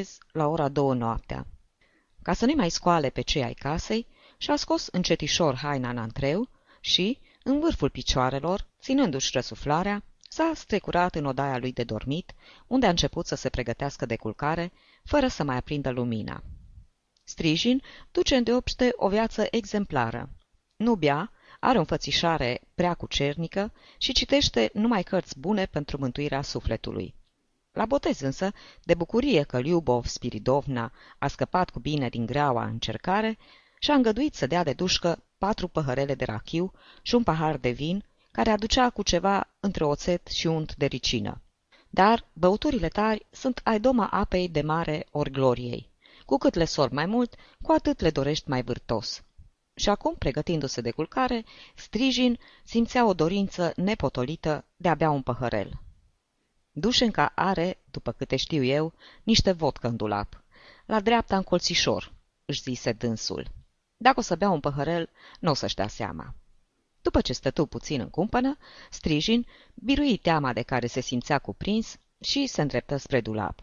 botez la ora două noaptea. Ca să nu mai scoale pe cei ai casei, și-a scos încetișor haina în antreu și, în vârful picioarelor, ținându-și răsuflarea, s-a strecurat în odaia lui de dormit, unde a început să se pregătească de culcare, fără să mai aprindă lumina. Strijin duce îndeopște o viață exemplară. Nu bea, are o înfățișare prea cucernică și citește numai cărți bune pentru mântuirea sufletului. La botez însă, de bucurie că Liubov Spiridovna a scăpat cu bine din greaua încercare, și-a îngăduit să dea de dușcă patru păhărele de rachiu și un pahar de vin, care aducea cu ceva între oțet și unt de ricină. Dar băuturile tari sunt ai doma apei de mare ori gloriei. Cu cât le sor mai mult, cu atât le dorești mai vârtos. Și acum, pregătindu-se de culcare, Strijin simțea o dorință nepotolită de a bea un păhărel. Dușenca are, după câte știu eu, niște vodcă în dulap. La dreapta în colțișor, își zise dânsul. Dacă o să bea un păhărel, nu o să-și dea seama. După ce stătu puțin în cumpănă, Strijin birui teama de care se simțea cuprins și se îndreptă spre dulap.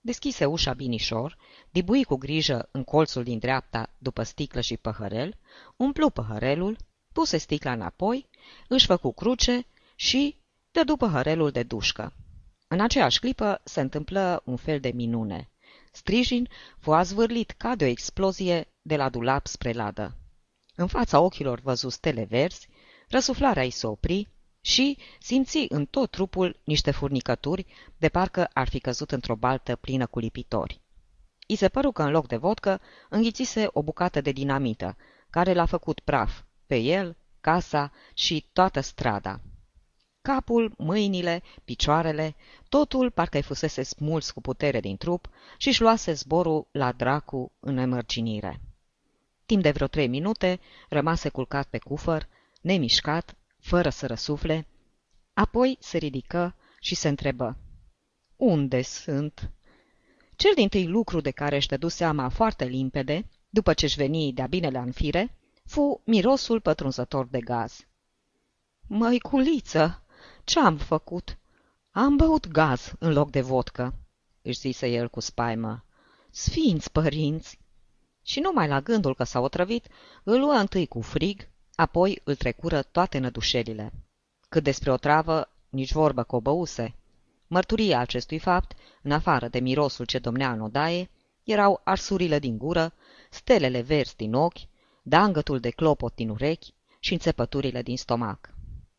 Deschise ușa binișor, dibui cu grijă în colțul din dreapta după sticlă și păhărel, umplu păhărelul, puse sticla înapoi, își făcu cruce și dădu păhărelul de dușcă. În aceeași clipă se întâmplă un fel de minune. Strijin fu azvârlit ca de o explozie de la dulap spre ladă. În fața ochilor văzu stele verzi, răsuflarea îi se opri și simți în tot trupul niște furnicături, de parcă ar fi căzut într-o baltă plină cu lipitori. I se păru că în loc de vodcă înghițise o bucată de dinamită, care l-a făcut praf pe el, casa și toată strada. Capul, mâinile, picioarele, totul parcă-i fusese smuls cu putere din trup și își luase zborul la dracu în emărginire. Timp de vreo trei minute rămase culcat pe cufăr, nemișcat, fără să răsufle, apoi se ridică și se întrebă. Unde sunt? Cel din tâi lucru de care își dădu seama foarte limpede, după ce-și veni de-a binele în fire, fu mirosul pătrunzător de gaz. Măiculiță, ce-am făcut? Am băut gaz în loc de vodcă, își zise el cu spaimă. Sfinți părinți! Și numai la gândul că s-a otrăvit, îl luă întâi cu frig, apoi îl trecură toate nădușelile. Cât despre o travă, nici vorbă că o băuse. Mărturia acestui fapt, în afară de mirosul ce domnea în odaie, erau arsurile din gură, stelele verzi din ochi, dangătul de clopot din urechi și înțepăturile din stomac.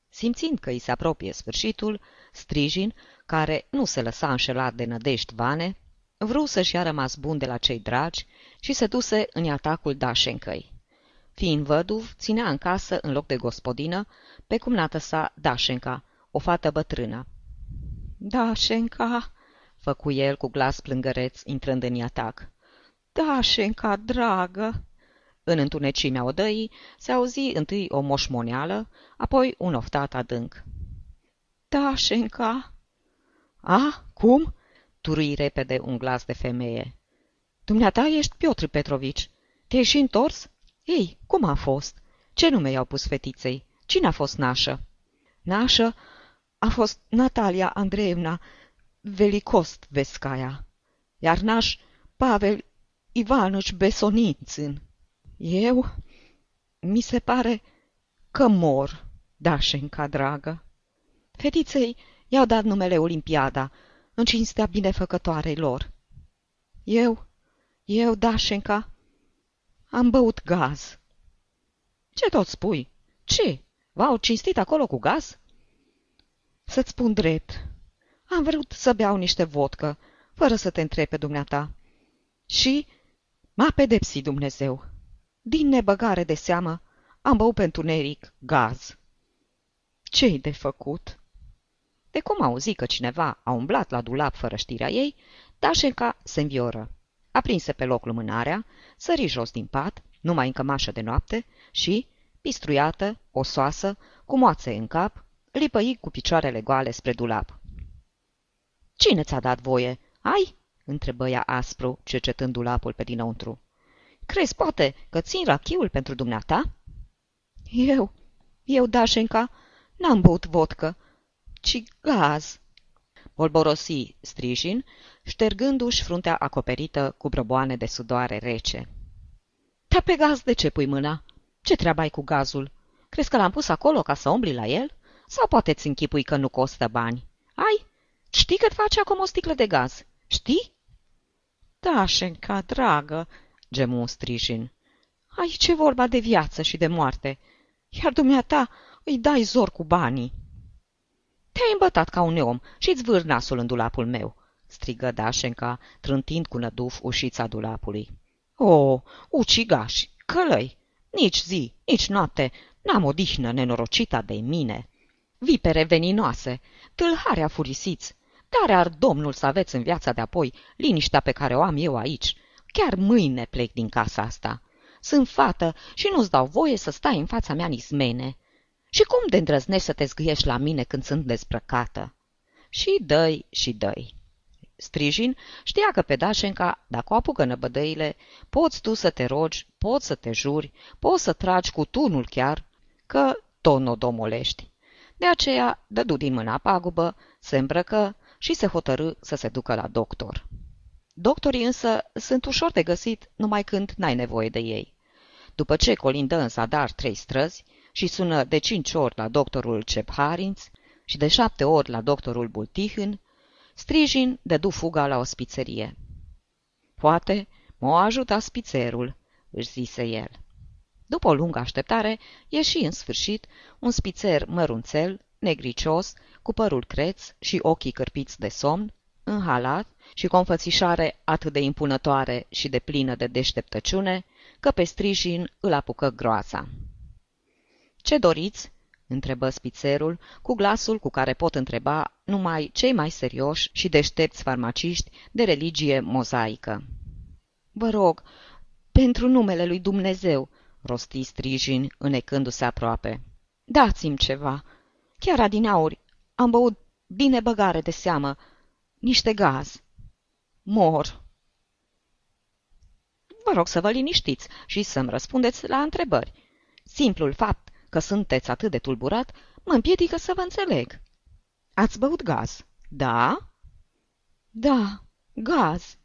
Simțind că îi se apropie sfârșitul, Strijin, care nu se lăsa înșelat de nădești vane, vreau să-și ia rămas bun de la cei dragi și se duse în atacul Dașencăi. Fiind văduv, ținea în casă, în loc de gospodină, pe cumnată sa Dașenca, o fată bătrână. Dașenca, făcu el cu glas plângăreț, intrând în atac. Dașenca, dragă! În întunecimea odăii se auzi întâi o moșmoneală, apoi un oftat adânc. Dașenca! A, cum? turui repede un glas de femeie. Dumneata ești Piotr Petrovici. Te-ai și întors? Ei, cum a fost? Ce nume i-au pus fetiței? Cine a fost nașă? Nașă a fost Natalia Andreevna Velikost Vescaia, iar naș Pavel Ivanoș Besonințin. Eu? Mi se pare că mor, Dașenca, dragă. Fetiței i-au dat numele Olimpiada, în cinstea binefăcătoarei lor. Eu, eu, Dașenca, am băut gaz. Ce tot spui? Ce? V-au cinstit acolo cu gaz? Să-ți spun drept. Am vrut să beau niște vodcă, fără să te întrebe dumneata. Și m-a pedepsit Dumnezeu. Din nebăgare de seamă, am băut pentru neric gaz. Ce-i de făcut? De cum auzi că cineva a umblat la dulap fără știrea ei, Dașenca se învioră. Aprinse pe loc lumânarea, sări jos din pat, numai în cămașă de noapte, și, pistruiată, osoasă, cu moațe în cap, lipăi cu picioarele goale spre dulap. Cine ți-a dat voie? Ai?" întrebă ea aspru, cercetând dulapul pe dinăuntru. Crezi, poate, că țin rachiul pentru dumneata?" Eu, eu, Dașenca, n-am băut vodcă, ci gaz." Volborosi Strijin, ștergându-și fruntea acoperită cu broboane de sudoare rece. Te-a pe gaz de ce pui mâna? Ce treabă ai cu gazul? Crezi că l-am pus acolo ca să umbli la el? Sau poate ți închipui că nu costă bani? Ai? Știi că face acum o sticlă de gaz? Știi? Da, Șenca, dragă, gemu Strijin. Aici e vorba de viață și de moarte, iar dumneata îi dai zor cu banii. Te-ai îmbătat ca un om și îți vâr nasul în dulapul meu, strigă Dașenca, trântind cu năduf ușița dulapului. O, ucigași, călăi, nici zi, nici noapte, n-am odihnă nenorocita de mine. Vipere veninoase, tâlharea furisiți, dar ar Domnul să aveți în viața de apoi liniștea pe care o am eu aici. Chiar mâine plec din casa asta. Sunt fată și nu-ți dau voie să stai în fața mea nismene. Și cum de îndrăznești să te zgâiești la mine când sunt dezbrăcată? Și dăi și dăi. Strijin știa că pe Dașenca, dacă o apucă năbădăile, poți tu să te rogi, poți să te juri, poți să tragi cu tunul chiar, că tot nu o domolești. De aceea dădu din mâna pagubă, se îmbrăcă și se hotărâ să se ducă la doctor. Doctorii însă sunt ușor de găsit numai când n-ai nevoie de ei. După ce colindă în zadar trei străzi și sună de cinci ori la doctorul Cepharinț și de șapte ori la doctorul Bultihân, Strijin dădu fuga la o spițerie. Poate m-o ajuta spițerul, își zise el. După o lungă așteptare, ieși în sfârșit un spițer mărunțel, negricios, cu părul creț și ochii cârpiți de somn, în halat și cu o înfățișare atât de impunătoare și de plină de deșteptăciune, că pe strijin îl apucă groaza. Ce doriți?" întrebă spițerul, cu glasul cu care pot întreba numai cei mai serioși și deștepți farmaciști de religie mozaică. Vă rog, pentru numele lui Dumnezeu, rosti strijin, înecându-se aproape. Dați-mi ceva. Chiar adinauri am băut bine băgare de seamă, niște gaz. Mor. Vă rog să vă liniștiți și să-mi răspundeți la întrebări. Simplul fapt că sunteți atât de tulburat mă împiedică să vă înțeleg. Ați băut gaz, da? Da, gaz.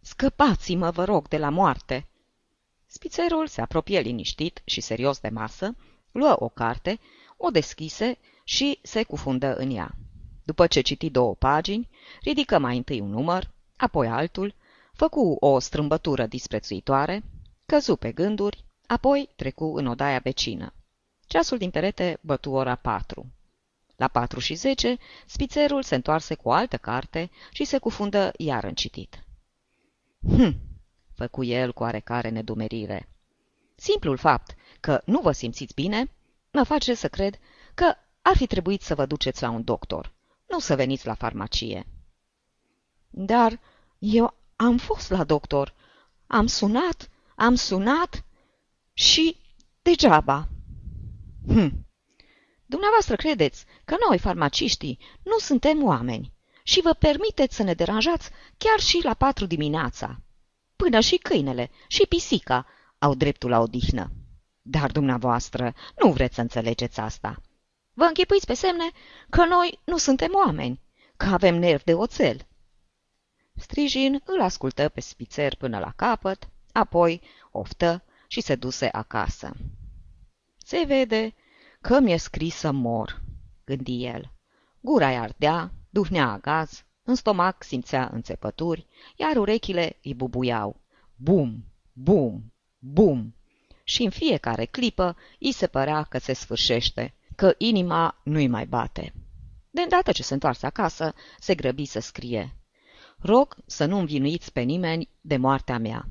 Scăpați-mă, vă rog, de la moarte. Spițerul se apropie liniștit și serios de masă, luă o carte, o deschise și se cufundă în ea. După ce citi două pagini, ridică mai întâi un număr, apoi altul, făcu o strâmbătură disprețuitoare, căzu pe gânduri, apoi trecu în odaia vecină. Ceasul din perete bătu ora patru. La patru și zece, spițerul se întoarse cu o altă carte și se cufundă iar în citit. Hm, făcu el cu oarecare nedumerire. Simplul fapt că nu vă simțiți bine mă face să cred că ar fi trebuit să vă duceți la un doctor, nu să veniți la farmacie. Dar eu am fost la doctor, am sunat, am sunat și degeaba. Hm. Dumneavoastră credeți că noi, farmaciștii, nu suntem oameni și vă permiteți să ne deranjați chiar și la patru dimineața. Până și câinele și pisica au dreptul la odihnă. Dar dumneavoastră nu vreți să înțelegeți asta. Vă închipuiți pe semne că noi nu suntem oameni, că avem nervi de oțel. Strijin îl ascultă pe spițer până la capăt, apoi oftă și se duse acasă. Se vede că mi-e scris să mor, gândi el. Gura-i ardea, duhnea gaz, în stomac simțea înțepături, iar urechile îi bubuiau. Bum, bum, bum! Și în fiecare clipă îi se părea că se sfârșește, că inima nu-i mai bate. De îndată ce se întoarse acasă, se grăbi să scrie. Rog să nu învinuiți pe nimeni de moartea mea.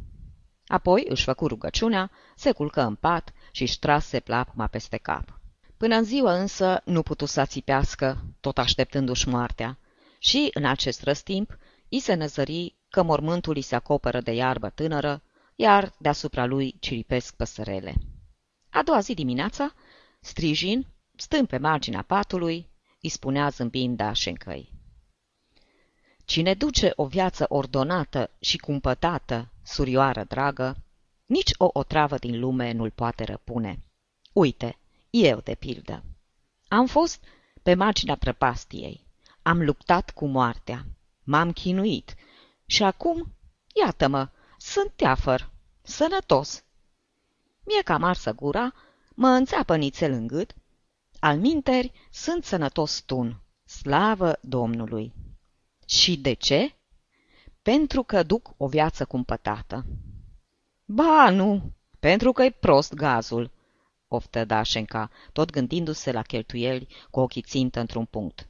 Apoi își făcu rugăciunea, se culcă în pat și își trase plapuma peste cap. Până în ziua însă nu putu să țipească, tot așteptându-și moartea, și, în acest răstimp, i se năzări că mormântul îi se acoperă de iarbă tânără, iar deasupra lui ciripesc păsărele. A doua zi dimineața, Strijin, stând pe marginea patului, îi spunea zâmbind Dașencăi. Cine duce o viață ordonată și cumpătată, surioară dragă, nici o otravă din lume nu-l poate răpune. Uite, eu, de pildă. Am fost pe marginea prăpastiei. Am luptat cu moartea. M-am chinuit. Și acum, iată-mă, sunt teafăr, sănătos. Mie cam arsă gura, mă înțeapă nițel în gât, al minteri sunt sănătos tun, slavă Domnului. Și de ce? Pentru că duc o viață cumpătată. Ba, nu, pentru că e prost gazul, oftă Dașenca, tot gândindu-se la cheltuieli cu ochii țintă într-un punct.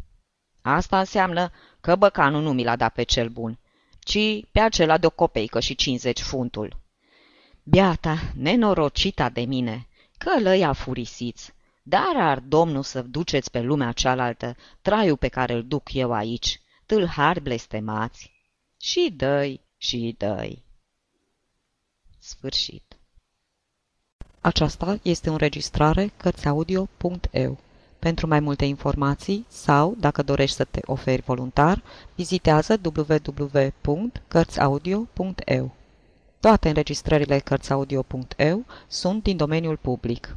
Asta înseamnă că băcanul nu mi l-a dat pe cel bun, ci pe acela de o copeică și 50 funtul. Biata, nenorocita de mine, că lăia furisiți, dar ar Domnul să duceți pe lumea cealaltă traiul pe care îl duc eu aici, tâlhari blestemați. Și dăi, și dăi. Sfârșit. Aceasta este o înregistrare Cărțiaudio.eu. Pentru mai multe informații sau, dacă dorești să te oferi voluntar, vizitează www.cărțiaudio.eu. Toate înregistrările Cărțiaudio.eu sunt din domeniul public.